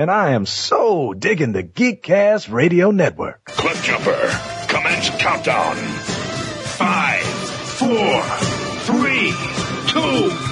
and I am so digging the Geekcast Radio Network. Cliffjumper, commence countdown. Five, four, three, two,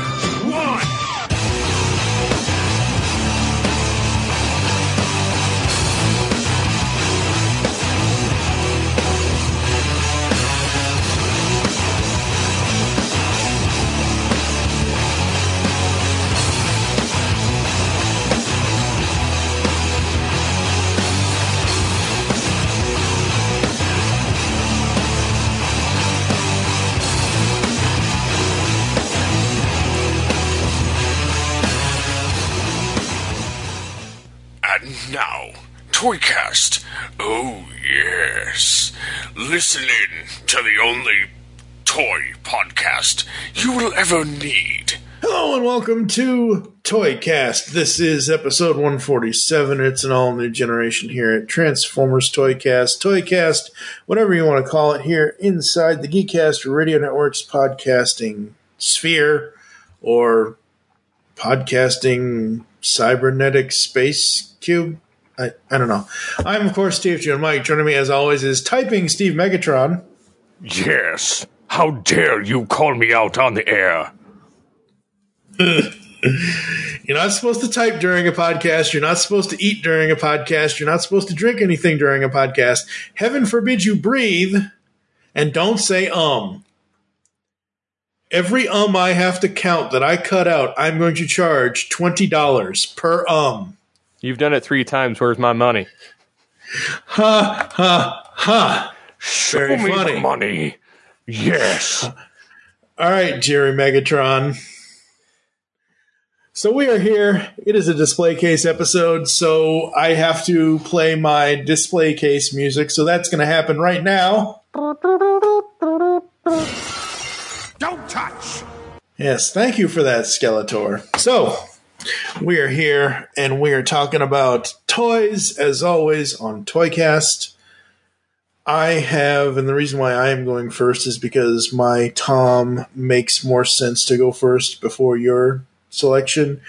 Listen in to the only toy podcast you will ever need. Hello and welcome to Toycast. This is episode 147. It's an all new generation here at Transformers Toycast, Toycast, whatever you want to call it, here inside the Geekcast Radio Network's podcasting sphere or podcasting cybernetic space cube. I, I don't know. I'm, of course, Steve June Mike. Joining me, as always, is typing Steve Megatron. Yes. How dare you call me out on the air? You're not supposed to type during a podcast. You're not supposed to eat during a podcast. You're not supposed to drink anything during a podcast. Heaven forbid you breathe and don't say um. Every um I have to count that I cut out, I'm going to charge $20 per um. You've done it three times. Where's my money? Ha, ha, ha. Show Very me funny. the money. Yes. All right, Jerry Megatron. So we are here. It is a display case episode, so I have to play my display case music. So that's going to happen right now. Don't touch. Yes, thank you for that, Skeletor. So we are here, and we are talking about toys, as always, on Toycast. I have, and the reason why I am going first is because my Tom makes more sense to go first before your selection.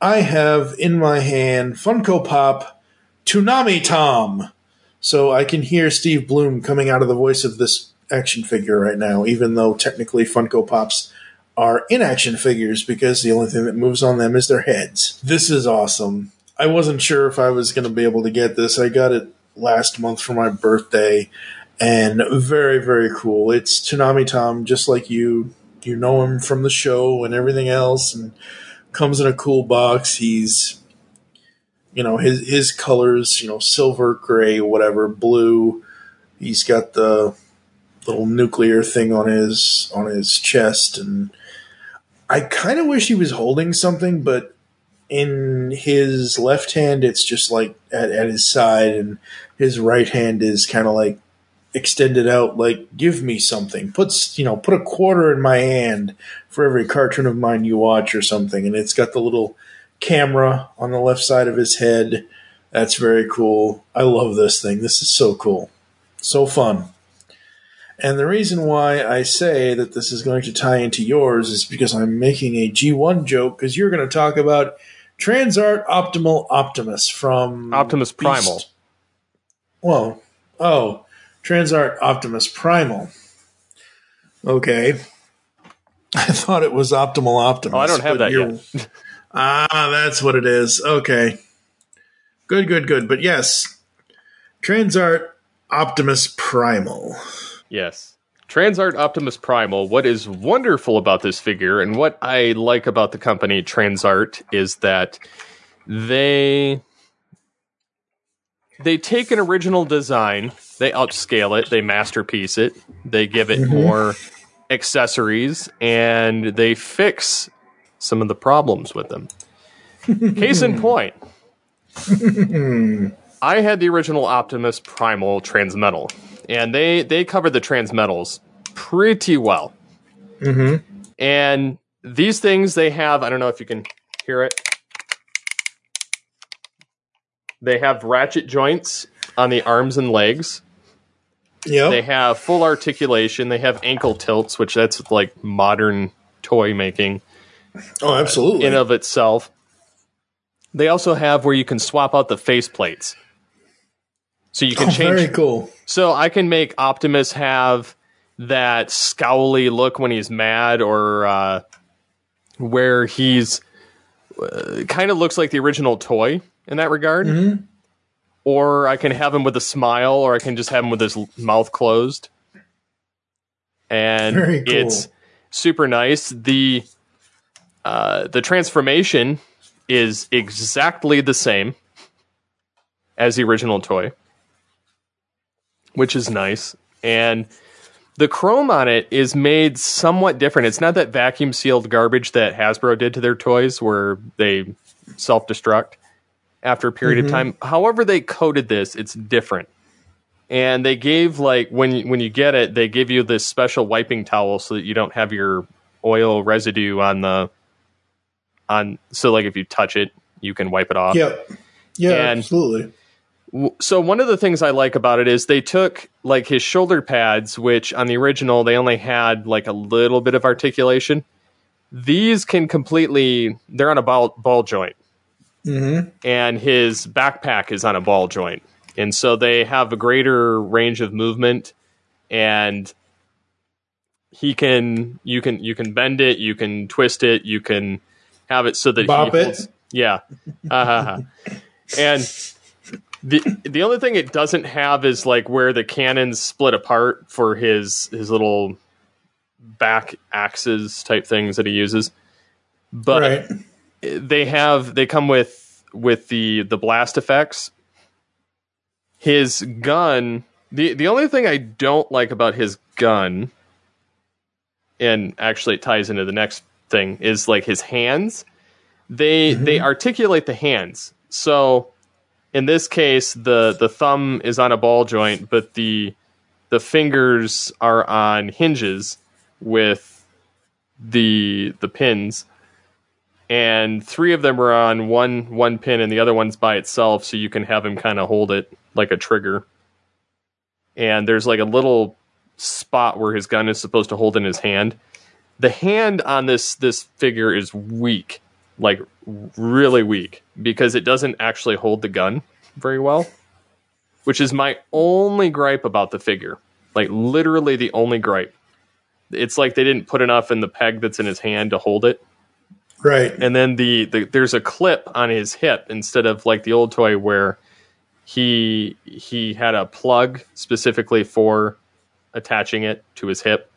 I have in my hand Funko Pop Toonami Tom. So I can hear Steve Blum coming out of the voice of this action figure right now, even though technically Funko Pops are in action figures because the only thing that moves on them is their heads. This is awesome. I wasn't sure if I was going to be able to get this. I got it last month for my birthday and very, very cool. It's Toonami Tom, just like you. You know him from the show and everything else, and comes in a cool box. He's, you know, his his colors, you know, silver, gray, whatever, blue. He's got the little nuclear thing on his on his chest, and I kind of wish he was holding something, but in his left hand, it's just like at, at his side, and his right hand is kind of like extended out like give me something. Puts you know put a quarter in my hand for every cartoon of mine you watch or something. And it's got the little camera on the left side of his head. That's very cool. I love this thing. This is so cool. So fun and the reason why i say that this is going to tie into yours is because i'm making a g1 joke because you're going to talk about transart optimal optimus from Optimus Primal. Whoa. Oh, Transart Optimus Primal. Okay. I thought it was Optimal Optimus. Oh, I don't have that yet. ah, that's what it is. Okay. Good, good, good. But yes, Transart Optimus Primal. Yes. Transart Optimus Primal. What is wonderful about this figure and what I like about the company Transart is that they they take an original design, they upscale it, they masterpiece it, they give it Mhm. more accessories, and they fix some of the problems with them. Case in point, I had the original Optimus Primal Transmetal, and they they covered the Transmetals pretty well. Mm-hmm. And these things they have, I don't know if you can hear it. They have ratchet joints on the arms and legs. Yep. They have full articulation. They have ankle tilts, which that's like modern toy making. Oh, absolutely. In of itself. They also have where you can swap out the face plates. So you can Oh, change very cool. So I can make Optimus have that scowly look when he's mad, or uh, where he's uh, kind of looks like the original toy in that regard. Mm-hmm. Or I can have him with a smile, or I can just have him with his mouth closed. And cool. it's super nice. The uh, the transformation is exactly the same as the original toy which is nice. And the chrome on it is made somewhat different. It's not that vacuum sealed garbage that Hasbro did to their toys where they self destruct after a period Mhm. of time. However, they coated this, it's different. And they gave like when you, when you get it, they give you this special wiping towel so that you don't have your oil residue on the on so like if you touch it, you can wipe it off. Yep. Yeah, And- absolutely. So one of the things I like about it is they took like his shoulder pads, which on the original they only had like a little bit of articulation. These can completely they're on a ball ball joint, Mm-hmm. and his backpack is on a ball joint, and so they have a greater range of movement, and he can you can you can bend it, you can twist it, you can have it so that Bop he it. yeah, uh-huh. and the the only thing it doesn't have is like where the cannons split apart for his his little back axes type things that he uses. But Right. they have they come with with the the blast effects. His gun the the only thing I don't like about his gun and actually it ties into the next thing is like his hands. They they mm-hmm. articulate the hands. So in this case the the thumb is on a ball joint but the the fingers are on hinges with the the pins. And three of them are on one one pin and the other one's by itself so you can have him kind of hold it like a trigger. And there's like a little spot where his gun is supposed to hold in his hand. The hand on this this figure is weak like really weak because it doesn't actually hold the gun very well which is my only gripe about the figure like literally the only gripe it's like they didn't put enough in the peg that's in his hand to hold it Right. and then the, the there's a clip on his hip instead of like the old toy where he he had a plug specifically for attaching it to his hip.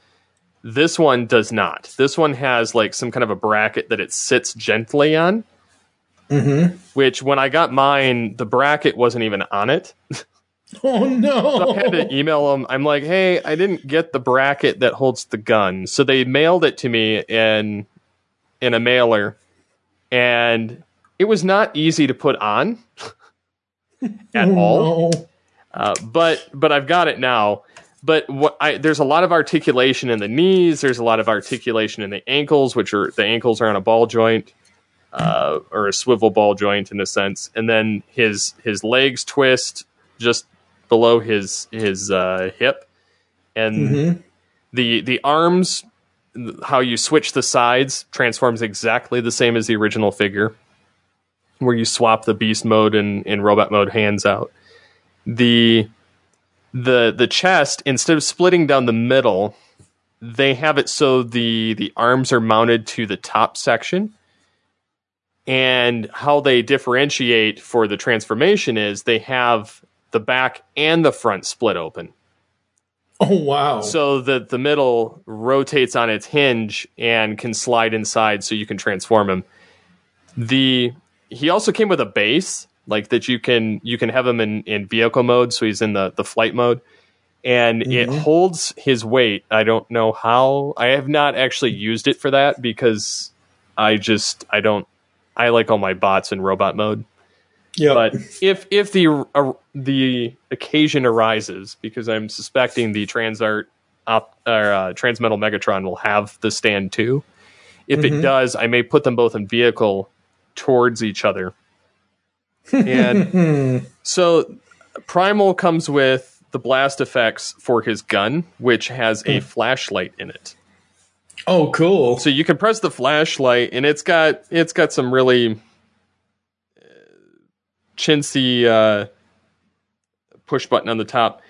This one does not. This one has like some kind of a bracket that it sits gently on, Mm-hmm. which when I got mine, the bracket wasn't even on it. Oh no! So I had to email them. I'm like, hey, I didn't get the bracket that holds the gun. So they mailed it to me in in a mailer, and it was not easy to put on at Oh, all. no. Uh, but but I've got it now. But what I there's a lot of articulation in the knees. There's a lot of articulation in the ankles, which are the ankles are on a ball joint uh, or a swivel ball joint in a sense, and then his his legs twist just below his his uh, hip, and Mhm. the the arms, how you switch the sides transforms exactly the same as the original figure, where you swap the beast mode and in robot mode hands out. The the the chest instead of splitting down the middle they have it so the the arms are mounted to the top section. And how they differentiate for the transformation is they have the back and the front split open. Oh wow! so that the middle rotates on its hinge and can slide inside so you can transform him the he also came with a base like that you can you can have him in in vehicle mode so he's in the the flight mode and it holds his weight i don't know how i have not actually used it for that because i just i don't i like all my bots in robot mode yeah, but if if the uh, the occasion arises, because I'm suspecting the Transart op, or uh, Transmetal Megatron will have the stand too. If it Mhm. does, I may put them both in vehicle towards each other. And so Primal comes with the blast effects for his gun, which has a flashlight in it. oh cool. So you can press the flashlight, and it's got it's got some really uh, chintzy uh, push button on the top.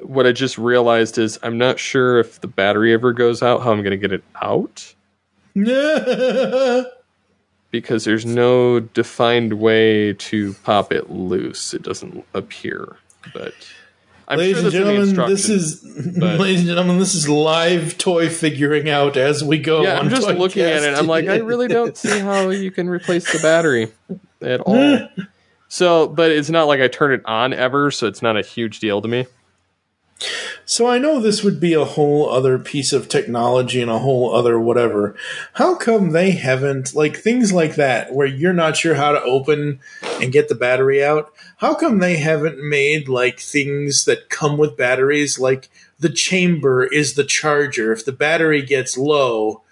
What I just realized is I'm not sure if the battery ever goes out, how I'm going to get it out because there's no defined way to pop it loose. It doesn't appear, but I'm ladies sure and gentlemen, this is ladies and gentlemen, this is live toy figuring out as we go. yeah, I'm just looking at it. I'm like, I really don't see how you can replace the battery at all. So, but it's not like I turn it on ever, so it's not a huge deal to me. So I know this would be a whole other piece of technology and a whole other whatever. How come they haven't like things like that where you're not sure how to open and get the battery out? How come they haven't made like things that come with batteries like the chamber is the charger. If the battery gets low,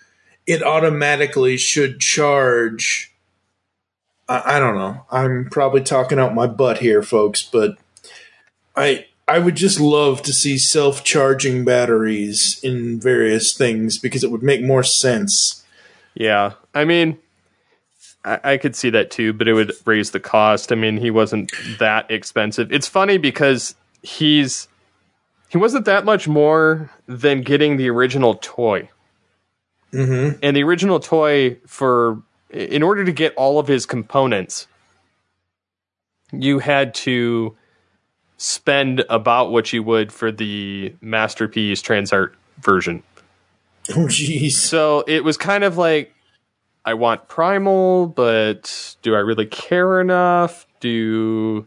it automatically should charge. I, I don't know. I'm probably talking out my butt here, folks, but I I would just love to see self-charging batteries in various things because it would make more sense. Yeah, I mean, I, I could see that too, but it would raise the cost. I mean, he wasn't that expensive. It's funny because he's he wasn't that much more than getting the original toy. Mm-hmm. And the original toy for in order to get all of his components, you had to spend about what you would for the masterpiece Transart version. Oh, jeez. So it was kind of like I want primal, but do I really care enough? Do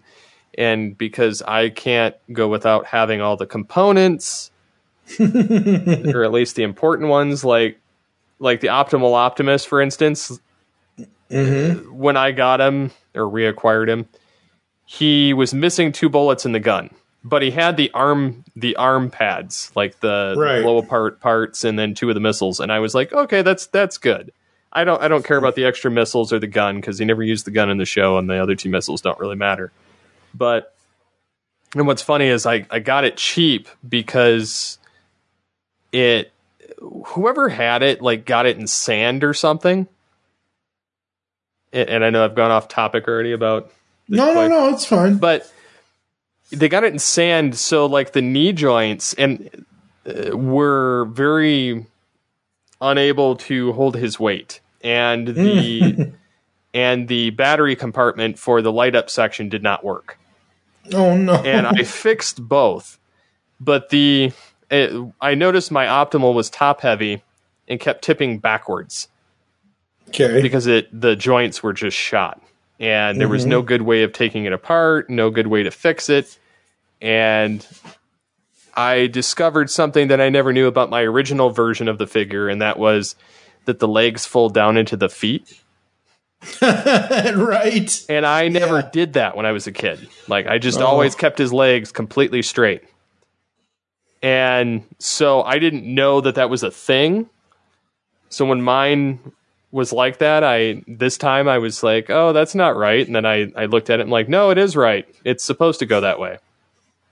and because I can't go without having all the components, or at least the important ones, like like the Optimal Optimus, for instance. Mm-hmm. When I got him or reacquired him, he was missing two bullets in the gun, but he had the arm the arm pads, like the, Right. the blow apart parts, and then two of the missiles. And I was like, okay, that's that's good. I don't I don't care about the extra missiles or the gun because he never used the gun in the show, and the other two missiles don't really matter. But and what's funny is I I got it cheap because it whoever had it like got it in sand or something. And I know I've gone off topic already about No, no, no, it's fine. but they got it in sand so like the knee joints and uh, were very unable to hold his weight and the and the battery compartment for the light up section did not work Oh no. and I fixed both. But the it, I noticed my optimal was top heavy and kept tipping backwards okay. because it the joints were just shot, and there was no mm-hmm. good way of taking it apart, no good way to fix it, and I discovered something that I never knew about my original version of the figure, and that was that the legs fold down into the feet. right. And I never Yeah. did that when I was a kid. Like I just Oh. always kept his legs completely straight. And so I didn't know that that was a thing. So when mine was like that, I this time I was like, "Oh, that's not right." And then I I looked at it and like, "No, it is right. It's supposed to go that way."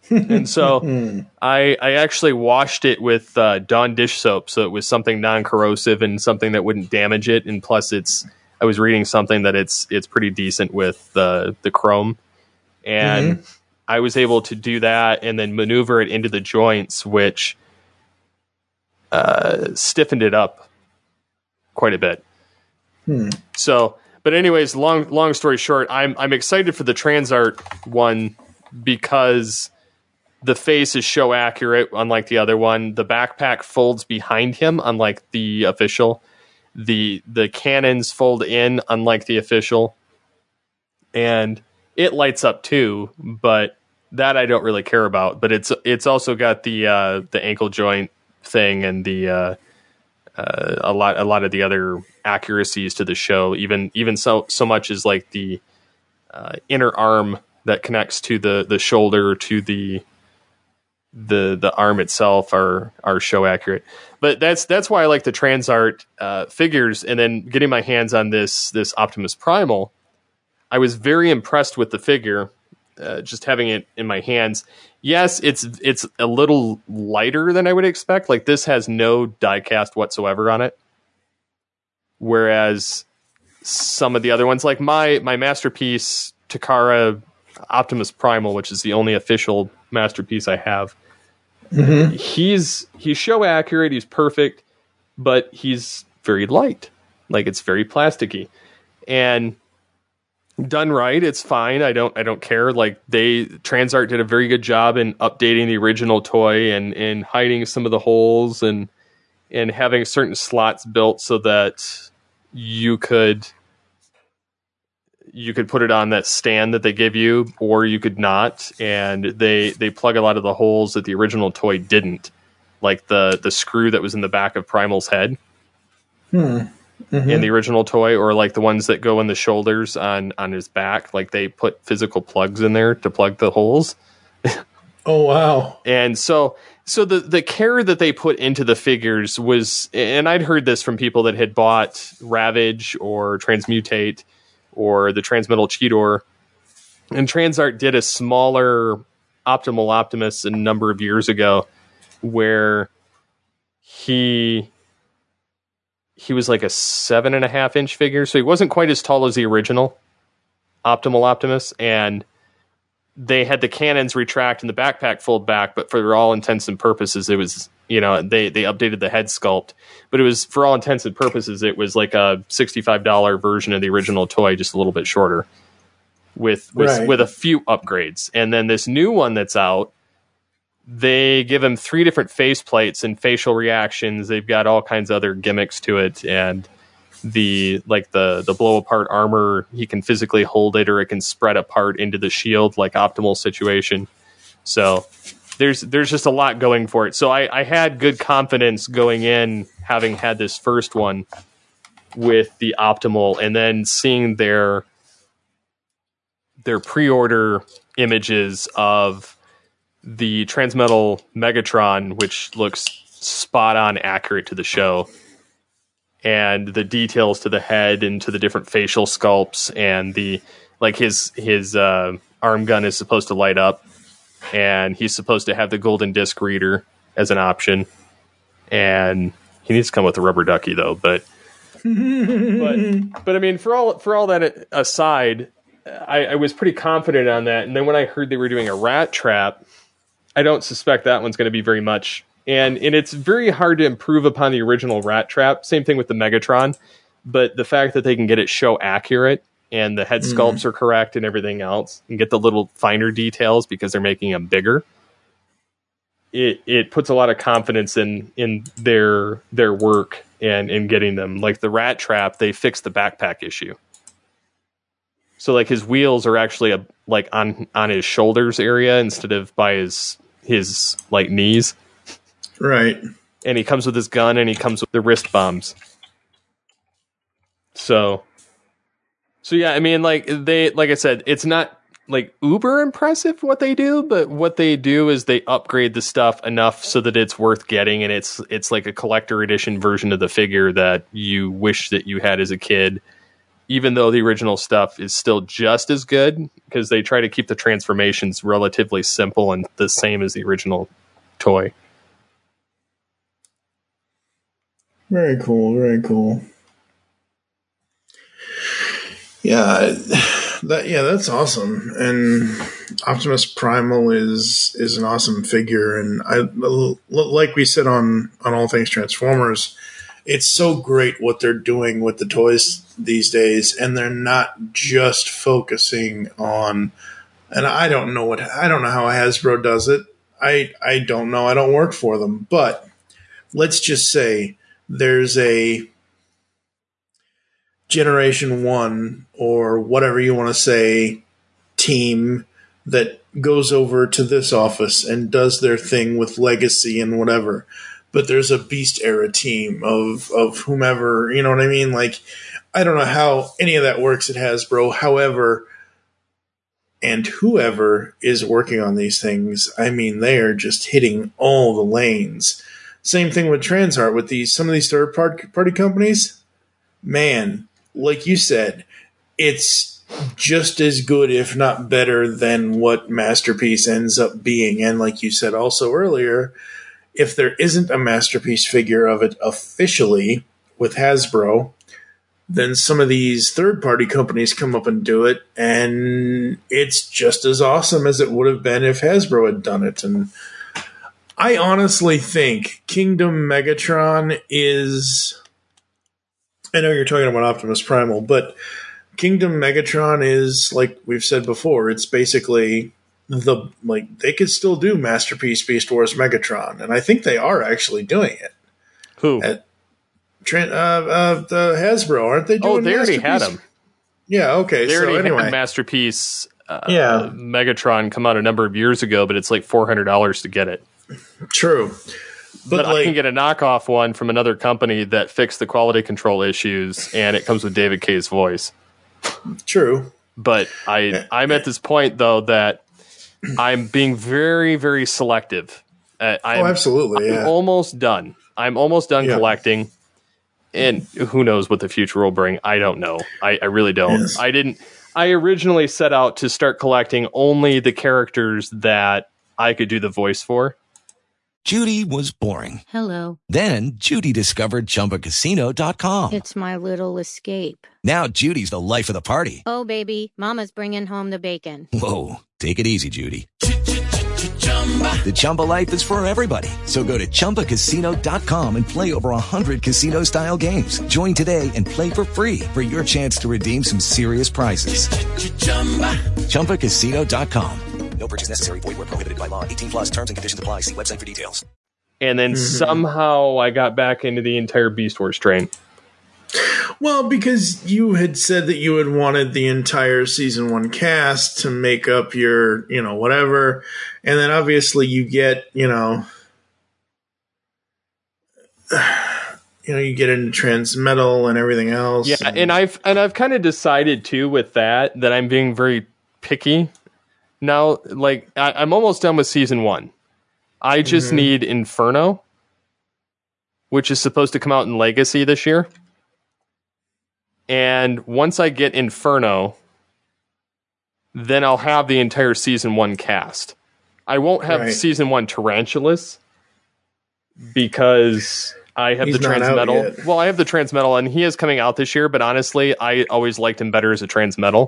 and so I I actually washed it with uh, Dawn dish soap, so it was something non-corrosive and something that wouldn't damage it. And plus, it's I was reading something that it's it's pretty decent with the the chrome, and I was able to do that and then maneuver it into the joints, which uh, stiffened it up quite a bit. Hmm. So, but anyways, long long story short, I'm I'm excited for the Transart one because the face is show accurate, unlike the other one. The backpack folds behind him, unlike the official. The the cannons fold in, unlike the official, and it lights up too. But that I don't really care about. But it's it's also got the uh, the ankle joint thing and the uh, uh, a lot a lot of the other accuracies to the show. Even even so so much as like the uh, inner arm that connects to the the shoulder to the the the arm itself are are show accurate. But that's that's why I like the Transart uh, figures. And then getting my hands on this this Optimus Primal, I was very impressed with the figure. Uh, just having it in my hands. Yes, it's it's a little lighter than I would expect. Like this has no diecast whatsoever on it, whereas some of the other ones, like my my masterpiece Takara Optimus Primal, which is the only official masterpiece I have, Mhm. he's he's show accurate. He's perfect, but he's very light. Like it's very plasticky, and done right, it's fine. I don't I don't care. Like they Transart did a very good job in updating the original toy and and hiding some of the holes and and having certain slots built so that you could you could put it on that stand that they give you or you could not and they they plug a lot of the holes that the original toy didn't like the the screw that was in the back of primal's head Hmm. Mhm. in the original toy or like the ones that go in the shoulders on on his back like they put physical plugs in there to plug the holes Oh wow. and so so the the care that they put into the figures was and I'd heard this from people that had bought Ravage or Transmutate or the Transmetal Cheetor and Transart did a smaller Optimal Optimus a number of years ago where he he was like a seven and a half inch figure, so he wasn't quite as tall as the original Optimal Optimus, and they had the cannons retract and the backpack fold back, but for all intents and purposes, it was you know they they updated the head sculpt, but it was for all intents and purposes, it was like a sixty five dollar version of the original toy, just a little bit shorter, with with Right. with a few upgrades, and then this new one that's out they give him three different face plates and facial reactions. They've got all kinds of other gimmicks to it, and the like the the blow apart armor. He can physically hold it, or it can spread apart into the shield, like optimal situation. So there's there's just a lot going for it. So I, I had good confidence going in, having had this first one with the optimal, and then seeing their their pre-order images of the Transmetal Megatron, which looks spot on accurate to the show, and the details to the head and to the different facial sculpts, and the like his his uh, arm gun is supposed to light up, and he's supposed to have the golden disc reader as an option, and he needs to come with a rubber ducky though, but but but I mean, for all for all that aside, I, I was pretty confident on that. And then when I heard they were doing a Rattrap, I don't suspect that one's going to be very much. And and it's very hard to improve upon the original Rattrap. Same thing with the Megatron, but the fact that they can get it show accurate and the head Mhm. sculpts are correct and everything else, and get the little finer details because they're making them bigger. It it puts a lot of confidence in in their their work and in getting them. Like the Rattrap, they fixed the backpack issue. So like his wheels are actually a, like on on his shoulders area instead of by his his like knees. Right. And he comes with his gun and he comes with the wrist bombs. So So yeah, I mean like they like I said, it's not like uber impressive what they do, but what they do is they upgrade the stuff enough so that it's worth getting and it's it's like a collector edition version of the figure that you wish that you had as a kid even though the original stuff is still just as good because they try to keep the transformations relatively simple and the same as the original toy. Very cool. Very cool. Yeah, that yeah, that's awesome. And Optimus Primal is is an awesome figure, and I like we said on on all things Transformers. It's so great what they're doing with the toys these days, and they're not just focusing on. And I don't know what I don't know how Hasbro does it. I I don't know. I don't work for them, but let's just say there's a generation one or whatever you want to say team that goes over to this office and does their thing with legacy and whatever but there's a beast era team of of whomever you know what i mean? Like i don't know how any of that works at hasbro. However and whoever is working on these things i mean they are just hitting all the lanes. Same thing with transart with these some of these third party companies. Man like you said, it's just as good, if not better, than what Masterpiece ends up being. And like you said also earlier, if there isn't a Masterpiece figure of it officially with Hasbro, then some of these third party companies come up and do it, and it's just as awesome as it would have been if Hasbro had done it. And I honestly think Kingdom Megatron is I know you're talking about Optimus Primal, but Kingdom Megatron is like we've said before. It's basically the like they could still do Masterpiece Beast Wars Megatron, and I think they are actually doing it. Who? At, uh, uh, the Hasbro, aren't they doing? Oh, they already had them. Yeah. Okay. They so already anyway, had Masterpiece. Uh, Yeah. Megatron come out a number of years ago, but it's like four hundred dollars to get it. true. But, But, I can get a knockoff one from another company that fixed the quality control issues, and it comes with David Kaye's voice. true. But I I'm at this point though that I'm being very very selective. Uh, I'm, oh, absolutely. I'm almost done. I'm almost done Yeah. collecting. And who knows what the future will bring? I don't know. I, I really don't. Yes. I didn't. I originally set out to start collecting only the characters that I could do the voice for. Judy was boring. Hello. Then Judy discovered ChumbaCasino.com. It's my little escape. Now Judy's the life of the party. Oh, baby, Mama's bringing home the bacon. Whoa, take it easy, Judy. The Chumba life is for everybody. So go to ChumbaCasino.com and play over 100 casino style games. Join today and play for free for your chance to redeem some serious prizes. ChumbaCasino.com. No purchase necessary. Void where prohibited by law. 18 plus terms and conditions apply. See website for details. And then somehow I got back into the entire Beast Wars train. Well, because you had said that you had wanted the entire season one cast to make up your, you know, whatever. And then obviously you get, you know, you know, you get into Transmetal and everything else. Yeah, and I've and I've kind of decided too with that that I'm being very picky now. Like I, I'm almost done with season one. I just Mhm. need Inferno, which is supposed to come out in Legacy this year. And once I get Inferno, then I'll have the entire season one cast. I won't have Right. season one Tarantulas because I have He's the Transmetal. Well, I have the Transmetal, and he is coming out this year. But honestly, I always liked him better as a Transmetal.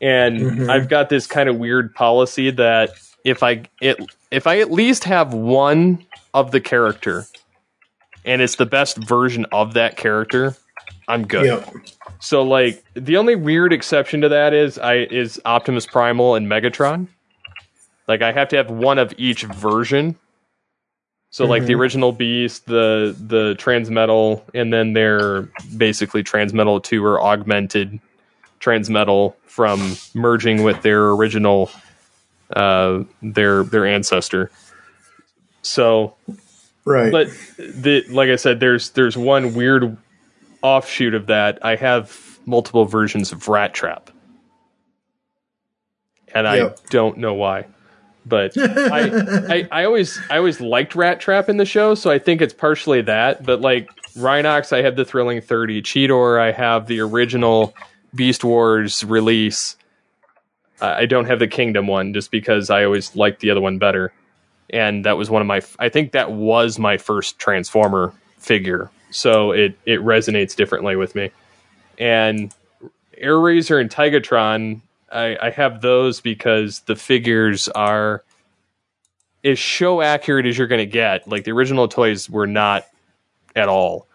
And Mhm. I've got this kind of weird policy that if I it if I at least have one of the character, and it's the best version of that character, I'm good. Yep. So like the only weird exception to that is I is Optimus Primal and Megatron. Like I have to have one of each version. So like the Mhm. original Beast, the the Transmetal, and then their basically Transmetal two or augmented Transmetal from merging with their original uh their their ancestor. So Right. but the like I said, there's there's one weird offshoot of that. I have multiple versions of Rattrap, and Yep. I don't know why. But I, I I always I always liked Rattrap in the show, so I think it's partially that. But like Rhinox, I have the Thrilling Thirty. Cheetor, I have the original Beast Wars release. I don't have the Kingdom one just because I always liked the other one better and that was one of my i think that was my first transformer figure so it it resonates differently with me and Airazor and Tigatron, I, I have those because the figures are as show accurate as you're going to get. Like the original toys were not at all,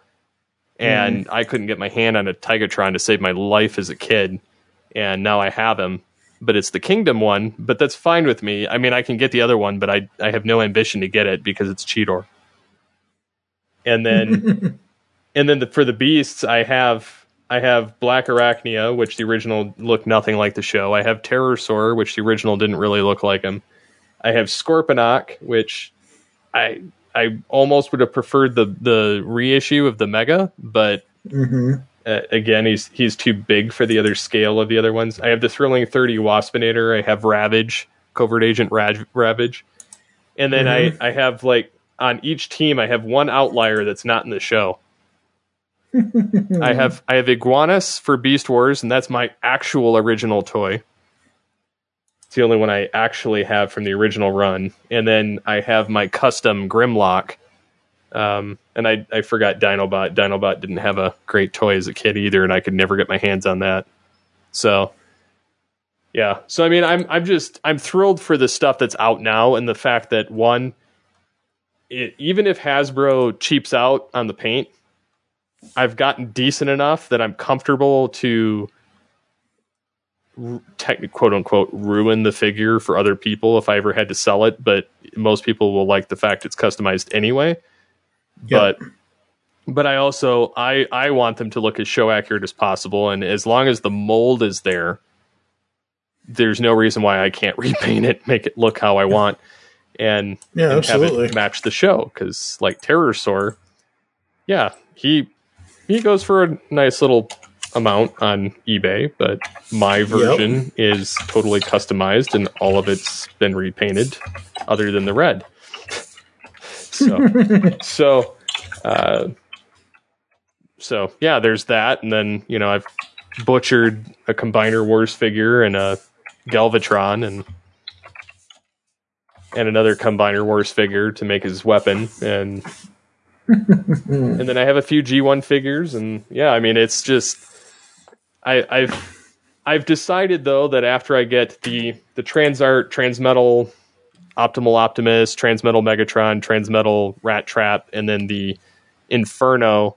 and Mm. I couldn't get my hand on a Tigatron to save my life as a kid, and now I have him. But it's the Kingdom one, but that's fine with me. I mean, I can get the other one, but I I have no ambition to get it because it's Cheetor. And then and then the, for the beasts, I have I have Black Arachnia, which the original looked nothing like the show. I have Terrorsaur, which the original didn't really look like him. I have Scorponok, which I I almost would have preferred the the reissue of the Mega, but hmm uh, again, he's he's too big for the other scale of the other ones. I have the Thrilling Thirty Waspinator. I have Ravage, Covert Agent Rav- Ravage, and then Mhm. I I have like on each team I have one outlier that's not in the show. I have I have Iguanus for Beast Wars, and that's my actual original toy. It's the only one I actually have from the original run, and then I have my custom Grimlock. Um, and I I forgot Dinobot. Dinobot didn't have a great toy as a kid either, and I could never get my hands on that. So yeah, so I mean, I'm I'm just I'm thrilled for the stuff that's out now, and the fact that one, it, even if Hasbro cheaps out on the paint, I've gotten decent enough that I'm comfortable to tech, quote unquote ruin the figure for other people if I ever had to sell it. But most people will like the fact it's customized anyway. But but I also I I want them to look as show accurate as possible, and as long as the mold is there, there's no reason why I can't repaint it, make it look how I want, and, Yeah, and have absolutely. match the show. Because like Terrorsaur, yeah, he he goes for a nice little amount on eBay, but my version is totally customized and all of it's been repainted, other than the red. so so uh, so yeah, there's that, and then you know I've butchered a Combiner Wars figure and a Galvatron and and another Combiner Wars figure to make his weapon, and and then I have a few G1 figures, and yeah, I mean it's just I, I've I've decided though that after I get the the Transart Transmetal Optimal Optimus, Transmetal Megatron, Transmetal Rattrap, and then the Inferno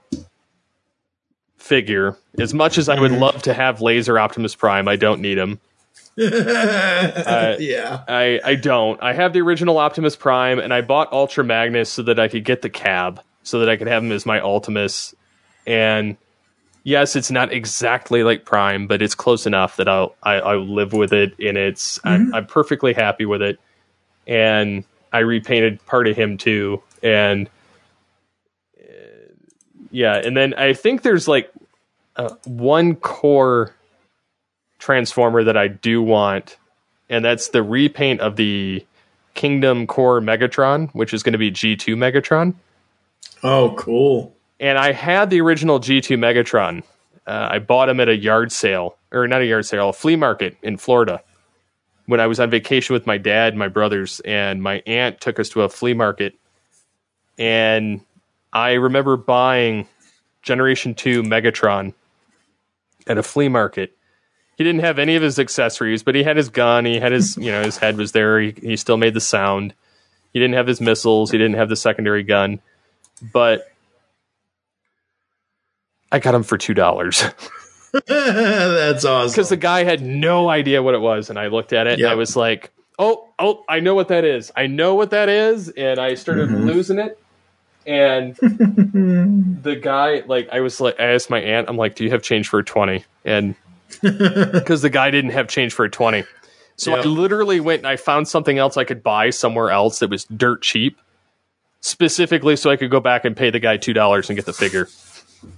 figure. As much as I would love to have Laser Optimus Prime, I don't need him. Uh, yeah. I, I don't. I have the original Optimus Prime, and I bought Ultra Magnus so that I could get the cab, so that I could have him as my Ultimus. And yes, it's not exactly like Prime, but it's close enough that I'll I, I'll live with it, and it's I'm, I'm perfectly happy with it. And I repainted part of him too, and uh, yeah, and then I think there's like uh, one core transformer that I do want, and that's the repaint of the Kingdom Core Megatron, which is going to be G2 Megatron. Oh, cool. And I had the original G2 Megatron. Uh, I bought him at a yard sale, or not a yard sale, a flea market in Florida. When I was on vacation with my dad, and my brothers, and my aunt took us to a flea market, and I remember buying Generation Two Megatron at a flea market. He didn't have any of his accessories, but he had his gun. He had his, you know, his head was there. He, he still made the sound. He didn't have his missiles. He didn't have the secondary gun, but I got him for two dollars That's awesome. because the guy had no idea what it was, and I looked at it and I was like, "Oh, oh, I know what that is. I know what that is," and I started Mhm. losing it. And the guy, like, I was like, I asked my aunt, I'm like, "Do you have change for a 20? And because the guy didn't have change for a 20. So I literally went and I found something else I could buy somewhere else that was dirt cheap, specifically so I could go back and pay the guy $2 and get the figure.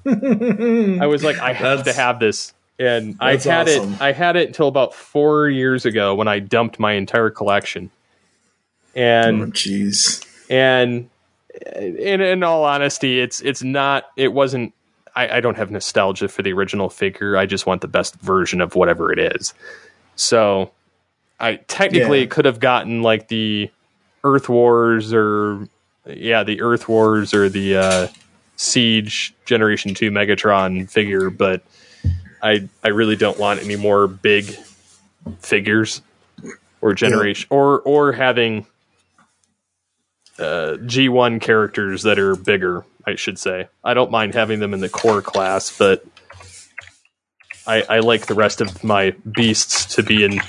I was like, I have to have this. And I had awesome. it I had it until about four years ago when I dumped my entire collection. And Oh, jeez. and in in all honesty, it's it's not it wasn't I, I don't have nostalgia for the original figure. I just want the best version of whatever it is. So I technically Yeah. could have gotten like the Earth Wars or yeah, the Earth Wars or the uh, Siege Generation Two Megatron figure, but I I really don't want any more big figures or generation or or having uh, G1 characters that are bigger, I should say. I don't mind having them in the core class, but I, I like the rest of my beasts to be in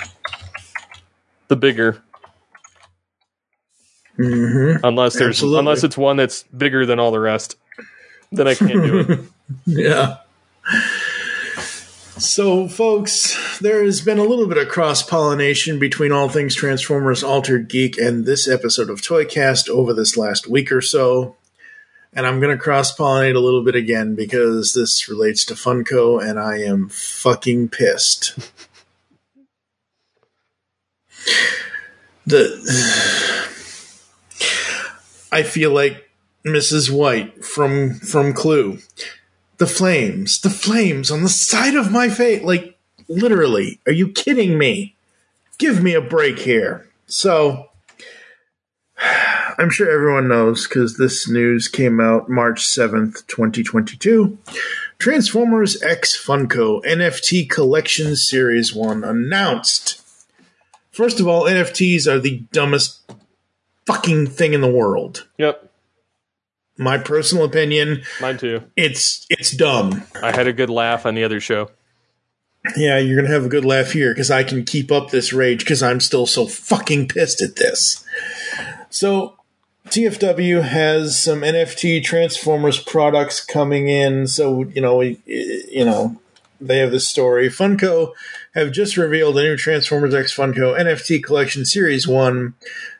the bigger. Mm-hmm. Unless there's Absolutely. unless it's one that's bigger than all the rest, then I can't do it. yeah. So, folks, there has been a little bit of cross pollination between All Things Transformers Altered Geek and this episode of Toycast over this last week or so. And I'm going to cross pollinate a little bit again because this relates to Funko and I am fucking pissed. the I feel like Mrs. White from from Clue. The flames, the flames on the side of my face. Like literally, are you kidding me? Give me a break here. So I'm sure everyone knows because this news came out March 7th, 2022. Transformers X Funko NFT Collection Series 1 announced. First of all, NFTs are the dumbest fucking thing in the world. Yep, My personal opinion, mine too. it's it's dumb. I had a good laugh on the other show. Yeah, you're gonna have a good laugh here because I can keep up this rage because I'm still so fucking pissed at this. So, TFW has some NFT Transformers products coming in. So you know, you know, they have this story. Funko have just revealed a new Transformers X Funko NFT collection Series One.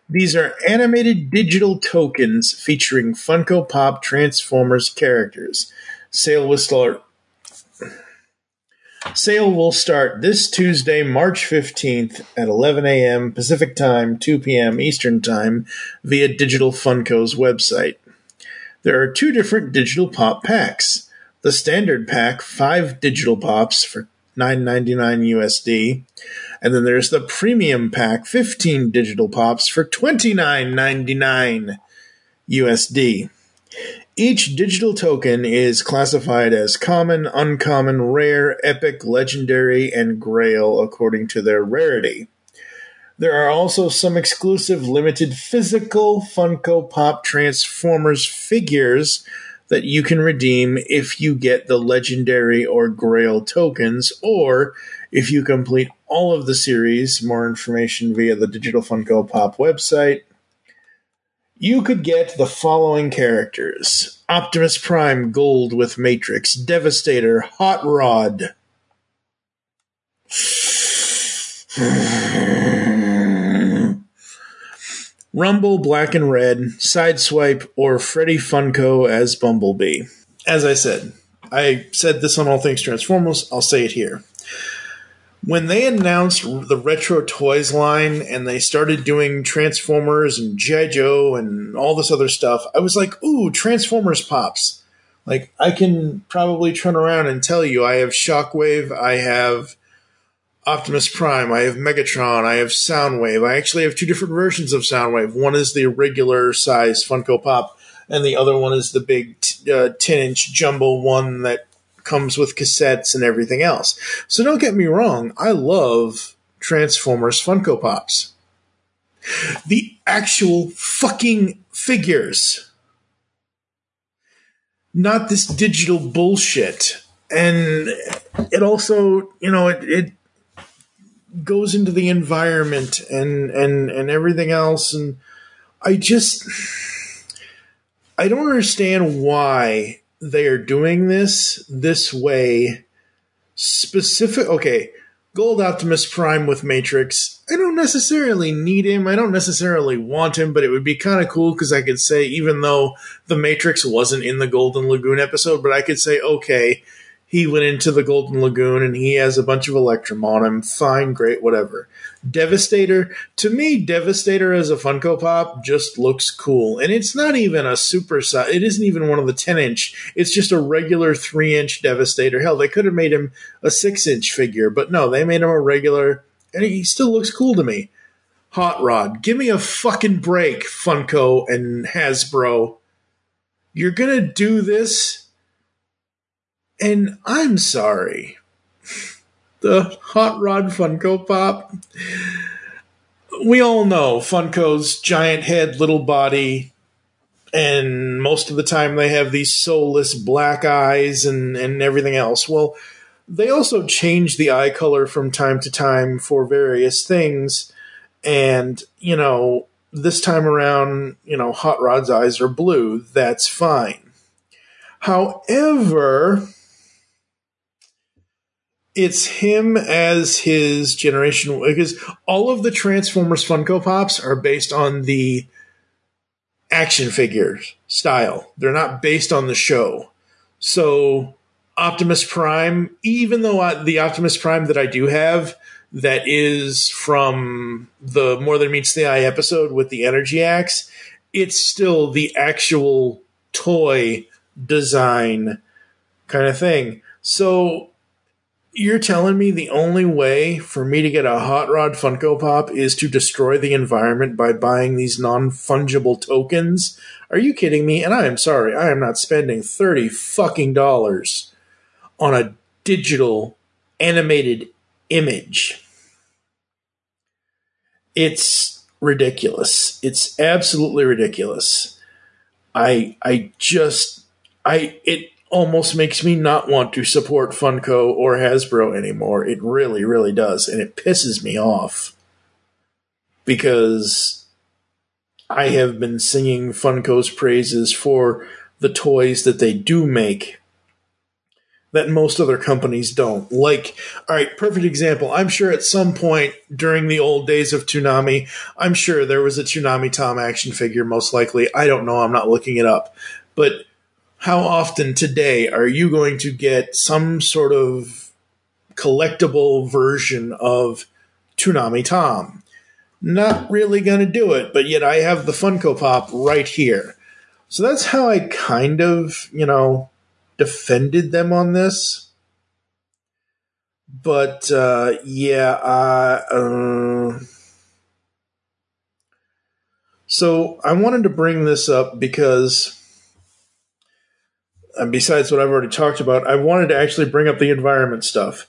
These are animated digital tokens featuring Funko Pop Transformers characters. Sale will start Sale will start this Tuesday, March 15th at 11 a.m. Pacific Time, 2 p.m. Eastern Time via Digital Funko's website. There are two different digital pop packs. The standard pack, 5 digital pops for 9.99 USD, and then there's the premium pack, 15 digital pops for 29.99 USD. Each digital token is classified as common, uncommon, rare, epic, legendary, and grail according to their rarity. There are also some exclusive limited physical Funko Pop Transformers figures that you can redeem if you get the legendary or grail tokens or if you complete all of the series. More information via the Digital Funko Pop website. You could get the following characters Optimus Prime Gold with Matrix, Devastator, Hot Rod. Rumble Black and Red, Sideswipe, or Freddy Funko as Bumblebee. As I said, I said this on All Things Transformers, I'll say it here. When they announced the Retro Toys line and they started doing Transformers and. Joe and all this other stuff, I was like, ooh, Transformers pops. Like, I can probably turn around and tell you I have Shockwave, I have Optimus Prime, I have Megatron, I have Soundwave. I actually have two different versions of Soundwave. One is the regular size Funko Pop, and the other one is the big uh, 10 inch jumbo one that comes with cassettes and everything else. So don't get me wrong, I love Transformers Funko Pops. The actual fucking figures. Not this digital bullshit. And it also, you know, it, it goes into the environment and and and everything else and i just i don't understand why they are doing this this way specific okay gold optimus prime with matrix i don't necessarily need him i don't necessarily want him but it would be kind of cool because i could say even though the matrix wasn't in the golden lagoon episode but i could say okay he went into the Golden Lagoon and he has a bunch of Electrum on him. Fine, great, whatever. Devastator, to me, Devastator as a Funko Pop just looks cool. And it's not even a super size, it isn't even one of the 10 inch. It's just a regular 3 inch Devastator. Hell, they could have made him a 6 inch figure, but no, they made him a regular, and he still looks cool to me. Hot Rod, give me a fucking break, Funko and Hasbro. You're gonna do this? And I'm sorry. The Hot Rod Funko Pop. We all know Funko's giant head, little body, and most of the time they have these soulless black eyes and, and everything else. Well, they also change the eye color from time to time for various things. And, you know, this time around, you know, Hot Rod's eyes are blue. That's fine. However, it's him as his generation because all of the Transformers Funko Pops are based on the action figures style. They're not based on the show. So Optimus Prime, even though I, the Optimus Prime that I do have that is from the More Than Meets the Eye episode with the energy axe, it's still the actual toy design kind of thing. So you're telling me the only way for me to get a Hot Rod Funko Pop is to destroy the environment by buying these non fungible tokens? Are you kidding me? And I am sorry, I am not spending 30 fucking dollars on a digital animated image. It's ridiculous. It's absolutely ridiculous. I I just I it almost makes me not want to support Funko or Hasbro anymore. It really, really does. And it pisses me off because I have been singing Funko's praises for the toys that they do make that most other companies don't. Like, all right, perfect example. I'm sure at some point during the old days of Toonami, I'm sure there was a Toonami Tom action figure, most likely. I don't know. I'm not looking it up. But how often today are you going to get some sort of collectible version of Toonami Tom? Not really going to do it, but yet I have the Funko Pop right here. So that's how I kind of, you know, defended them on this. But uh, yeah, uh, uh, so I wanted to bring this up because and besides what I've already talked about, I wanted to actually bring up the environment stuff.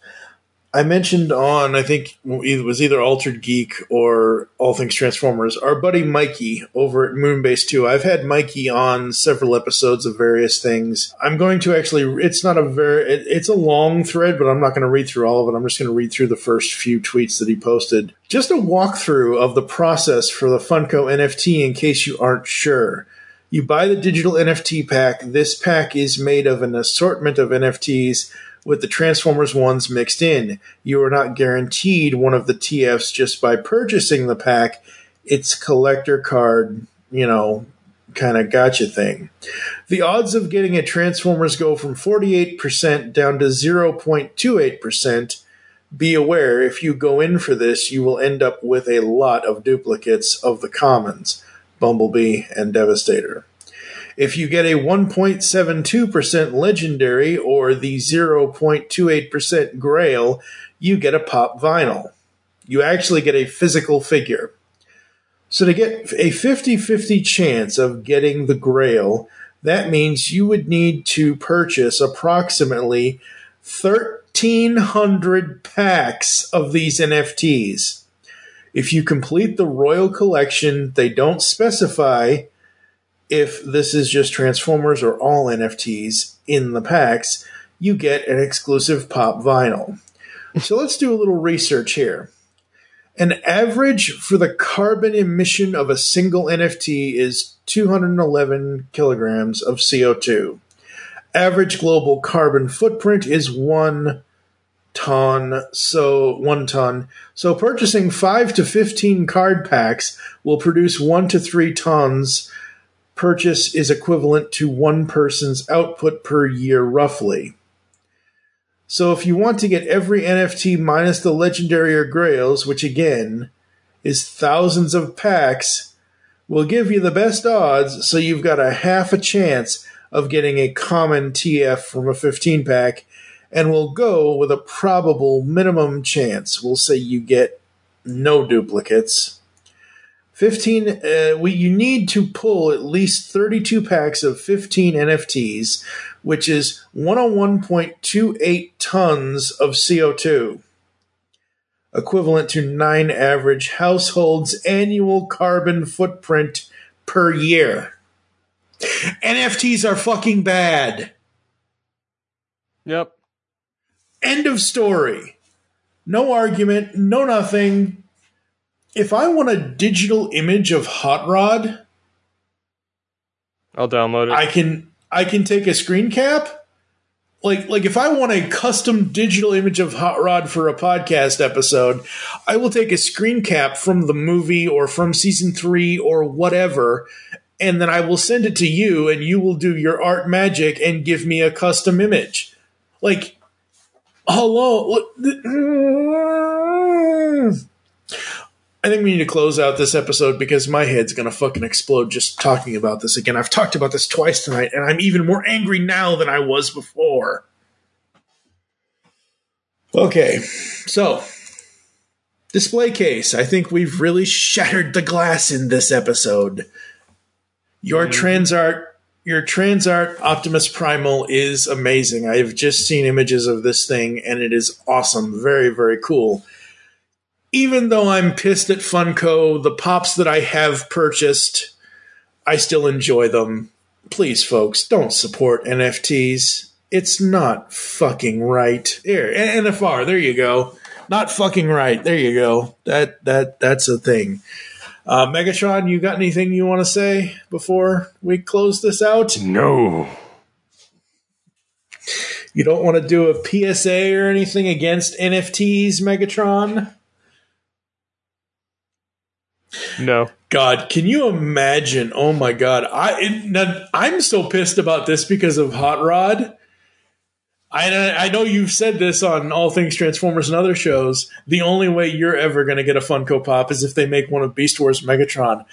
I mentioned on, I think it was either Altered Geek or All Things Transformers, our buddy Mikey over at Moonbase 2. I've had Mikey on several episodes of various things. I'm going to actually, it's not a very, it, it's a long thread, but I'm not going to read through all of it. I'm just going to read through the first few tweets that he posted. Just a walkthrough of the process for the Funko NFT in case you aren't sure. You buy the digital NFT pack. This pack is made of an assortment of NFTs with the Transformers ones mixed in. You are not guaranteed one of the TFs just by purchasing the pack. It's collector card, you know, kind of gotcha thing. The odds of getting a Transformers go from 48% down to 0.28%. Be aware, if you go in for this, you will end up with a lot of duplicates of the commons. Bumblebee, and Devastator. If you get a 1.72% legendary or the 0.28% grail, you get a pop vinyl. You actually get a physical figure. So to get a 50-50 chance of getting the grail, that means you would need to purchase approximately 1300 packs of these NFTs. If you complete the Royal Collection, they don't specify if this is just Transformers or all NFTs in the packs, you get an exclusive pop vinyl. so let's do a little research here. An average for the carbon emission of a single NFT is 211 kilograms of CO2. Average global carbon footprint is 1 ton, so one ton. So purchasing five to 15 card packs will produce one to three tons. Purchase is equivalent to one person's output per year, roughly. So if you want to get every NFT minus the legendary or grails, which again is thousands of packs, will give you the best odds, so you've got a half a chance of getting a common TF from a 15 pack and we'll go with a probable minimum chance. We'll say you get no duplicates. 15 uh, we you need to pull at least 32 packs of 15 NFTs which is 101.28 tons of CO2 equivalent to 9 average households annual carbon footprint per year NFTs are fucking bad Yep. End of story. No argument, no nothing. If I want a digital image of Hot Rod, I'll download it. I can I can take a screen cap. Like like if I want a custom digital image of Hot Rod for a podcast episode, I will take a screen cap from the movie or from season 3 or whatever and then I will send it to you and you will do your art magic and give me a custom image. Like hello, I think we need to close out this episode because my head's going to fucking explode just talking about this again. I've talked about this twice tonight, and I'm even more angry now than I was before. Okay, so display case. I think we've really shattered the glass in this episode. Your mm-hmm. Transart, your Transart Optimus Primal is amazing. I've just seen images of this thing, and it is awesome. Very, very cool even though I'm pissed at Funko, the pops that I have purchased, I still enjoy them. Please, folks, don't support NFTs. It's not fucking right. Here, NFR, there you go. Not fucking right. There you go. That that that's a thing. Uh, Megatron, you got anything you want to say before we close this out? No. You don't want to do a PSA or anything against NFTs, Megatron? No. God, can you imagine? Oh my God, I it, now, I'm so pissed about this because of Hot Rod. I I know you've said this on All Things Transformers and other shows. The only way you're ever going to get a Funko Pop is if they make one of Beast Wars Megatron.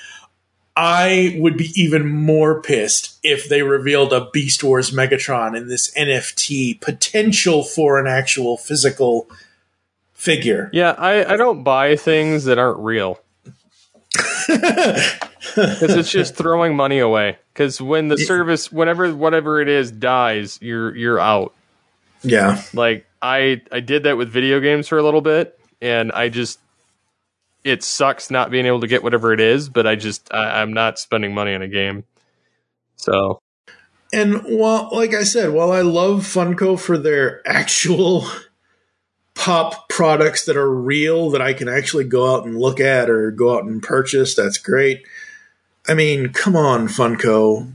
I would be even more pissed if they revealed a Beast Wars Megatron in this NFT potential for an actual physical figure. Yeah, I, I don't buy things that aren't real. Because it's just throwing money away. Because when the service, whenever whatever it is dies, you're you're out. Yeah. Like I I did that with video games for a little bit, and I just it sucks not being able to get whatever it is. But I just I, I'm not spending money on a game. So And while, like I said, while I love Funko for their actual pop products that are real that I can actually go out and look at or go out and purchase, that's great. I mean, come on, Funko.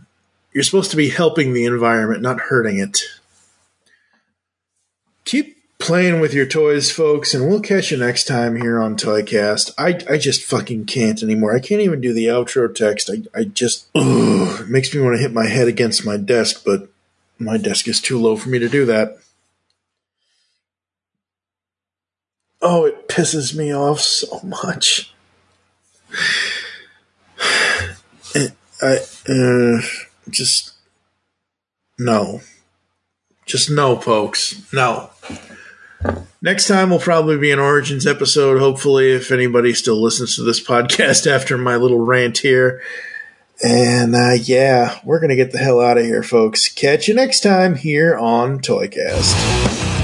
You're supposed to be helping the environment, not hurting it. Keep playing with your toys, folks, and we'll catch you next time here on Toycast. I, I just fucking can't anymore. I can't even do the outro text. I, I just, ugh, it makes me want to hit my head against my desk, but my desk is too low for me to do that. Oh, it pisses me off so much. I uh, just no, just no, folks. No. Next time will probably be an Origins episode. Hopefully, if anybody still listens to this podcast after my little rant here. And uh, yeah, we're gonna get the hell out of here, folks. Catch you next time here on Toycast.